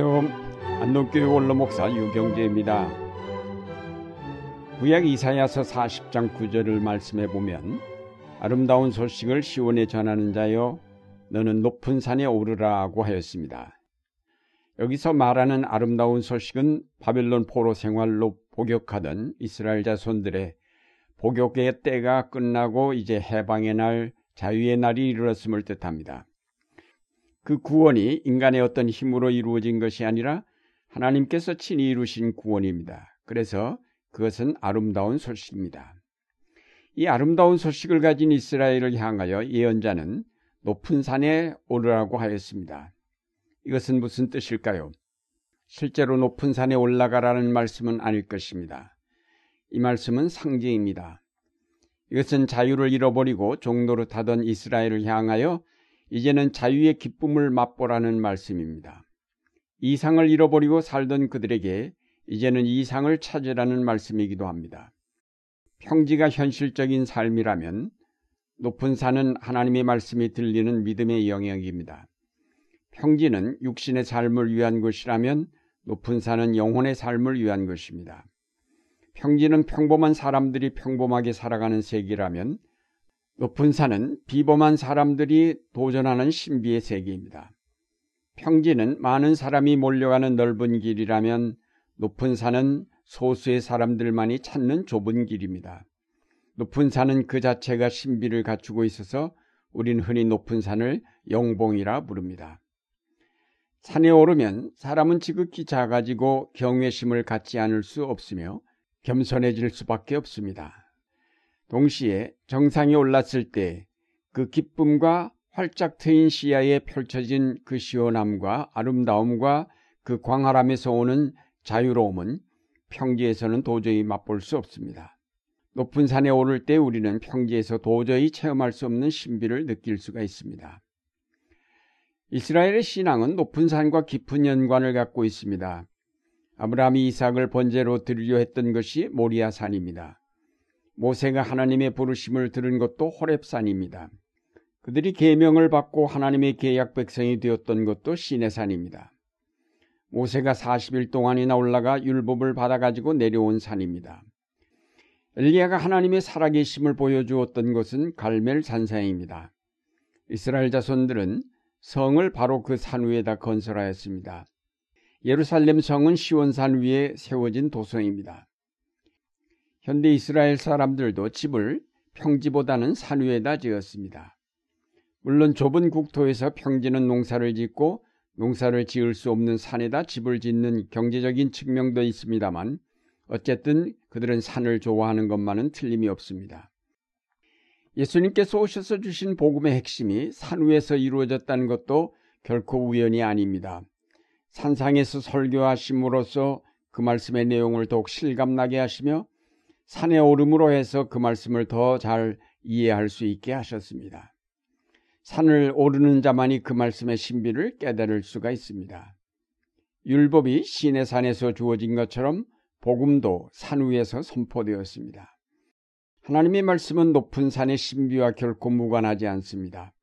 안녕하세요. 안동교회 원로목사 유경재입니다. 구약 이사야서 40장 9절을 말씀해 보면 아름다운 소식을 시온에 전하는 자여 너는 높은 산에 오르라고 하였습니다. 여기서 말하는 아름다운 소식은 바벨론 포로 생활로 복역하던 이스라엘 자손들의 복역의 때가 끝나고 이제 해방의 날, 자유의 날이 이르렀음을 뜻합니다. 그 구원이 인간의 어떤 힘으로 이루어진 것이 아니라 하나님께서 친히 이루신 구원입니다. 그래서 그것은 아름다운 소식입니다. 이 아름다운 소식을 가진 이스라엘을 향하여 예언자는 높은 산에 오르라고 하였습니다. 이것은 무슨 뜻일까요? 실제로 높은 산에 올라가라는 말씀은 아닐 것입니다. 이 말씀은 상징입니다. 이것은 자유를 잃어버리고 종로로 타던 이스라엘을 향하여 이제는 자유의 기쁨을 맛보라는 말씀입니다. 이상을 잃어버리고 살던 그들에게 이제는 이상을 찾으라는 말씀이기도 합니다. 평지가 현실적인 삶이라면 높은 산은 하나님의 말씀이 들리는 믿음의 영역입니다. 평지는 육신의 삶을 위한 것이라면 높은 산은 영혼의 삶을 위한 것입니다. 평지는 평범한 사람들이 평범하게 살아가는 세계라면 높은 산은 비범한 사람들이 도전하는 신비의 세계입니다. 평지는 많은 사람이 몰려가는 넓은 길이라면 높은 산은 소수의 사람들만이 찾는 좁은 길입니다. 높은 산은 그 자체가 신비를 갖추고 있어서 우린 흔히 높은 산을 영봉이라 부릅니다. 산에 오르면 사람은 지극히 작아지고 경외심을 갖지 않을 수 없으며 겸손해질 수밖에 없습니다. 동시에 정상에 올랐을 때 그 기쁨과 활짝 트인 시야에 펼쳐진 그 시원함과 아름다움과 그 광활함에서 오는 자유로움은 평지에서는 도저히 맛볼 수 없습니다. 높은 산에 오를 때 우리는 평지에서 도저히 체험할 수 없는 신비를 느낄 수가 있습니다. 이스라엘의 신앙은 높은 산과 깊은 연관을 갖고 있습니다. 아브라함이 이삭을 번제로 드리려 했던 것이 모리아 산입니다. 모세가 하나님의 부르심을 들은 것도 호렙산입니다. 그들이 계명을 받고 하나님의 계약 백성이 되었던 것도 시내산입니다. 모세가 40일 동안이나 올라가 율법을 받아가지고 내려온 산입니다. 엘리야가 하나님의 살아계심을 보여주었던 것은 갈멜 산상입니다. 이스라엘 자손들은 성을 바로 그 산 위에다 건설하였습니다. 예루살렘 성은 시온산 위에 세워진 도성입니다. 현대 이스라엘 사람들도 집을 평지보다는 산 위에다 지었습니다. 물론 좁은 국토에서 평지는 농사를 짓고 농사를 지을 수 없는 산에다 집을 짓는 경제적인 측면도 있습니다만 어쨌든 그들은 산을 좋아하는 것만은 틀림이 없습니다. 예수님께서 오셔서 주신 복음의 핵심이 산 위에서 이루어졌다는 것도 결코 우연이 아닙니다. 산상에서 설교하심으로써 그 말씀의 내용을 더욱 실감나게 하시며 산에 오름으로 해서 그 말씀을 더 잘 이해할 수 있게 하셨습니다. 산을 오르는 자만이 그 말씀의 신비를 깨달을 수가 있습니다. 율법이 신의 산에서 주어진 것처럼 복음도 산 위에서 선포되었습니다. 하나님의 말씀은 높은 산의 신비와 결코 무관하지 않습니다.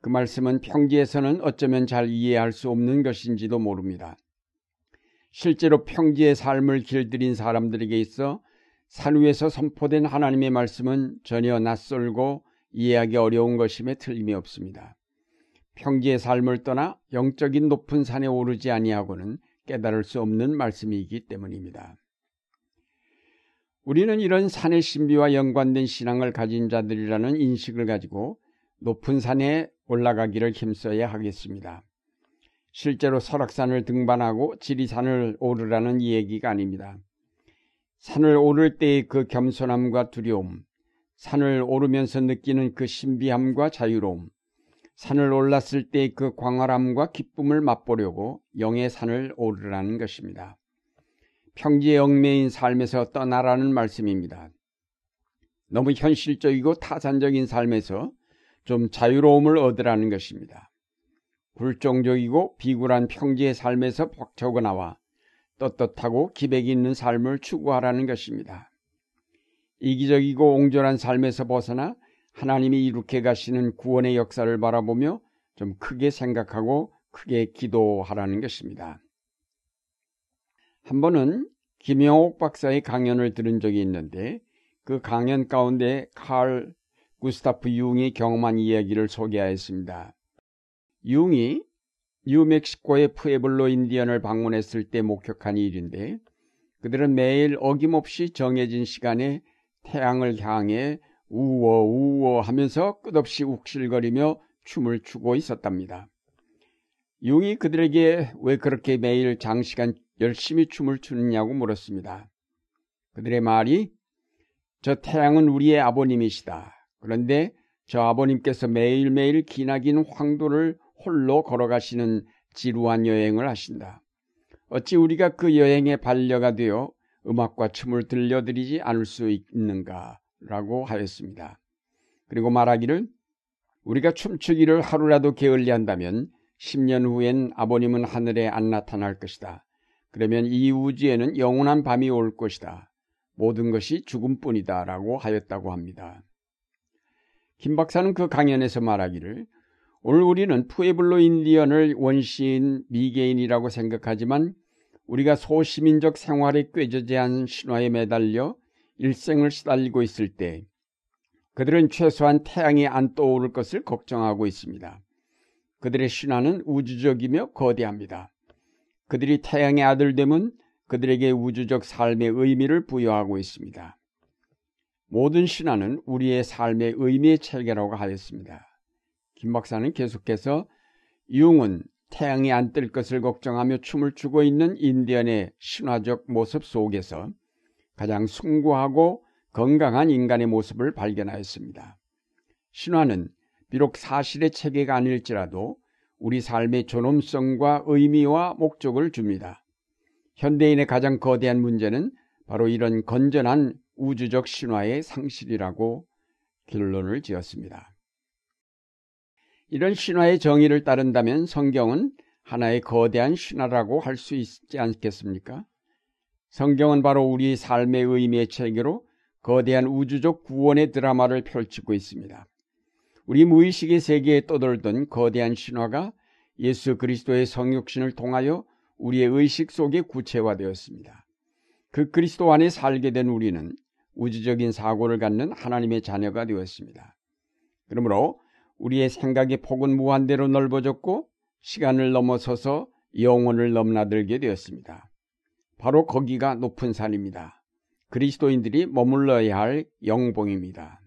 그 말씀은 평지에서는 어쩌면 잘 이해할 수 없는 것인지도 모릅니다. 실제로 평지의 삶을 길들인 사람들에게 있어 산 위에서 선포된 하나님의 말씀은 전혀 낯설고 이해하기 어려운 것임에 틀림이 없습니다. 평지의 삶을 떠나 영적인 높은 산에 오르지 아니하고는 깨달을 수 없는 말씀이기 때문입니다. 우리는 이런 산의 신비와 연관된 신앙을 가진 자들이라는 인식을 가지고 높은 산에 올라가기를 힘써야 하겠습니다. 실제로 설악산을 등반하고 지리산을 오르라는 얘기가 아닙니다. 산을 오를 때의 그 겸손함과 두려움, 산을 오르면서 느끼는 그 신비함과 자유로움, 산을 올랐을 때의 그 광활함과 기쁨을 맛보려고 영의 산을 오르라는 것입니다. 평지의 얽매인 삶에서 떠나라는 말씀입니다. 너무 현실적이고 타산적인 삶에서 좀 자유로움을 얻으라는 것입니다. 굴종적이고 비굴한 평지의 삶에서 벅차고 나와 떳떳하고 기백이 있는 삶을 추구하라는 것입니다. 이기적이고 옹졸한 삶에서 벗어나 하나님이 이룩해 가시는 구원의 역사를 바라보며 좀 크게 생각하고 크게 기도하라는 것입니다. 2 사무엘상 16장 1절에는 이렇게 말씀합니다. 여호와께서 이스라엘 자손에게 이르시되 너희는 이 산에 오르지 말고 이 산에서 한 번은 김영옥 박사의 강연을 들은 적이 있는데 그 강연 가운데 칼 구스타프 융이 경험한 이야기를 소개하였습니다. 융이 뉴멕시코의 푸에블로 인디언을 방문했을 때 목격한 일인데 그들은 매일 어김없이 정해진 시간에 태양을 향해 우워 우워 하면서 끝없이 욱실거리며 춤을 추고 있었답니다. 융이 그들에게 왜 그렇게 매일 장시간 열심히 춤을 추느냐고 물었습니다. 그들의 말이 저 태양은 우리의 아버님이시다. 그런데 저 아버님께서 매일매일 기나긴 황도를 홀로 걸어가시는 지루한 여행을 하신다. 어찌 우리가 그 여행에 반려가 되어 음악과 춤을 들려드리지 않을 수 있는가? 라고 하였습니다. 그리고 말하기를 우리가 춤추기를 하루라도 게을리 한다면 10년 후엔 아버님은 하늘에 안 나타날 것이다. 그러면 이 우주에는 영원한 밤이 올 것이다. 모든 것이 죽음뿐이다. 라고 하였다고 합니다. 김 박사는 그 강연에서 말하기를 오늘 우리는 푸에블로 인디언을 원시인 미개인이라고 생각하지만 우리가 소시민적 생활에 꾀저제한 신화에 매달려 일생을 시달리고 있을 때 그들은 최소한 태양이 안 떠오를 것을 걱정하고 있습니다. 그들의 신화는 우주적이며 거대합니다. 그들이 태양의 아들 되면 그들에게 우주적 삶의 의미를 부여하고 있습니다. 모든 신화는 우리의 삶의 의미의 체계라고 하였습니다. 김 박사는 계속해서 융은 태양이 안 뜰 것을 걱정하며 춤을 추고 있는 인디언의 신화적 모습 속에서 가장 숭고하고 건강한 인간의 모습을 발견하였습니다. 신화는 비록 사실의 체계가 아닐지라도 우리 삶의 존엄성과 의미와 목적을 줍니다. 현대인의 가장 거대한 문제는 바로 이런 건전한 우주적 신화의 상실이라고 결론을 지었습니다. 이런 신화의 정의를 따른다면 성경은 하나의 거대한 신화라고 할 수 있지 않겠습니까? 성경은 바로 우리 삶의 의미의 체계로 거대한 우주적 구원의 드라마를 펼치고 있습니다. 우리 무의식의 세계에 떠돌던 거대한 신화가 예수 그리스도의 성육신을 통하여 우리의 의식 속에 구체화되었습니다. 그 그리스도 안에 살게 된 우리는 우주적인 사고를 갖는 하나님의 자녀가 되었습니다. 그러므로 우리의 생각의 폭은 무한대로 넓어졌고 시간을 넘어서서 영혼을 넘나들게 되었습니다. 바로 거기가 높은 산입니다. 그리스도인들이 머물러야 할 영봉입니다.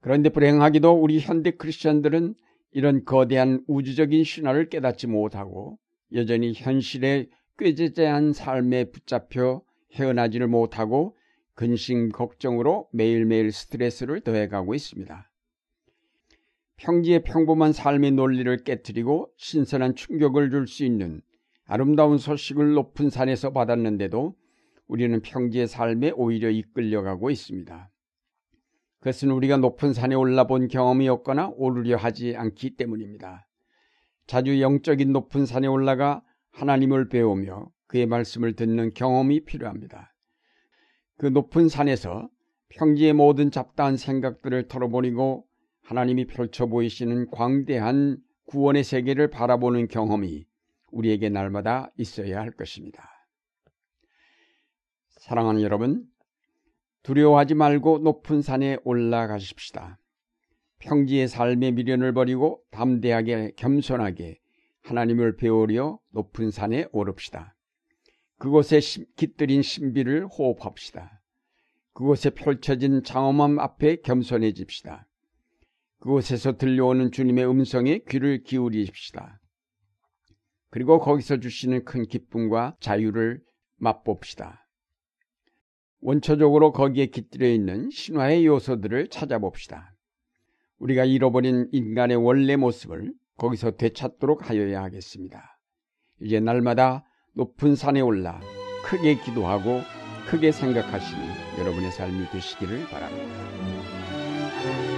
그런데 불행하게도 우리 현대 크리스천들은 이런 거대한 우주적인 신화를 깨닫지 못하고 여전히 현실의 꾀재재한 삶에 붙잡혀 헤어나지를 못하고 근심 걱정으로 매일매일 스트레스를 더해가고 있습니다. 평지의 평범한 삶의 논리를 깨뜨리고 신선한 충격을 줄 수 있는 아름다운 소식을 높은 산에서 받았는데도 우리는 평지의 삶에 오히려 이끌려가고 있습니다. 그것은 우리가 높은 산에 올라본 경험이 없거나 오르려 하지 않기 때문입니다. 자주 영적인 높은 산에 올라가 하나님을 배우며 그의 말씀을 듣는 경험이 필요합니다. 그 높은 산에서 평지의 모든 잡다한 생각들을 털어버리고 하나님이 펼쳐 보이시는 광대한 구원의 세계를 바라보는 경험이 우리에게 날마다 있어야 할 것입니다. 사랑하는 여러분, 두려워하지 말고 높은 산에 올라가십시다. 평지의 삶의 미련을 버리고 담대하게 겸손하게 하나님을 배우려 높은 산에 오릅시다. 그곳에 깃들인 신비를 호흡합시다. 그곳에 펼쳐진 장엄함 앞에 겸손해집시다. 그곳에서 들려오는 주님의 음성에 귀를 기울이십시다. 그리고 거기서 주시는 큰 기쁨과 자유를 맛봅시다. 원초적으로 거기에 깃들여 있는 신화의 요소들을 찾아봅시다. 우리가 잃어버린 인간의 원래 모습을 거기서 되찾도록 하여야 하겠습니다. 이제 날마다 높은 산에 올라 크게 기도하고 크게 생각하시는 여러분의 삶이 되시기를 바랍니다.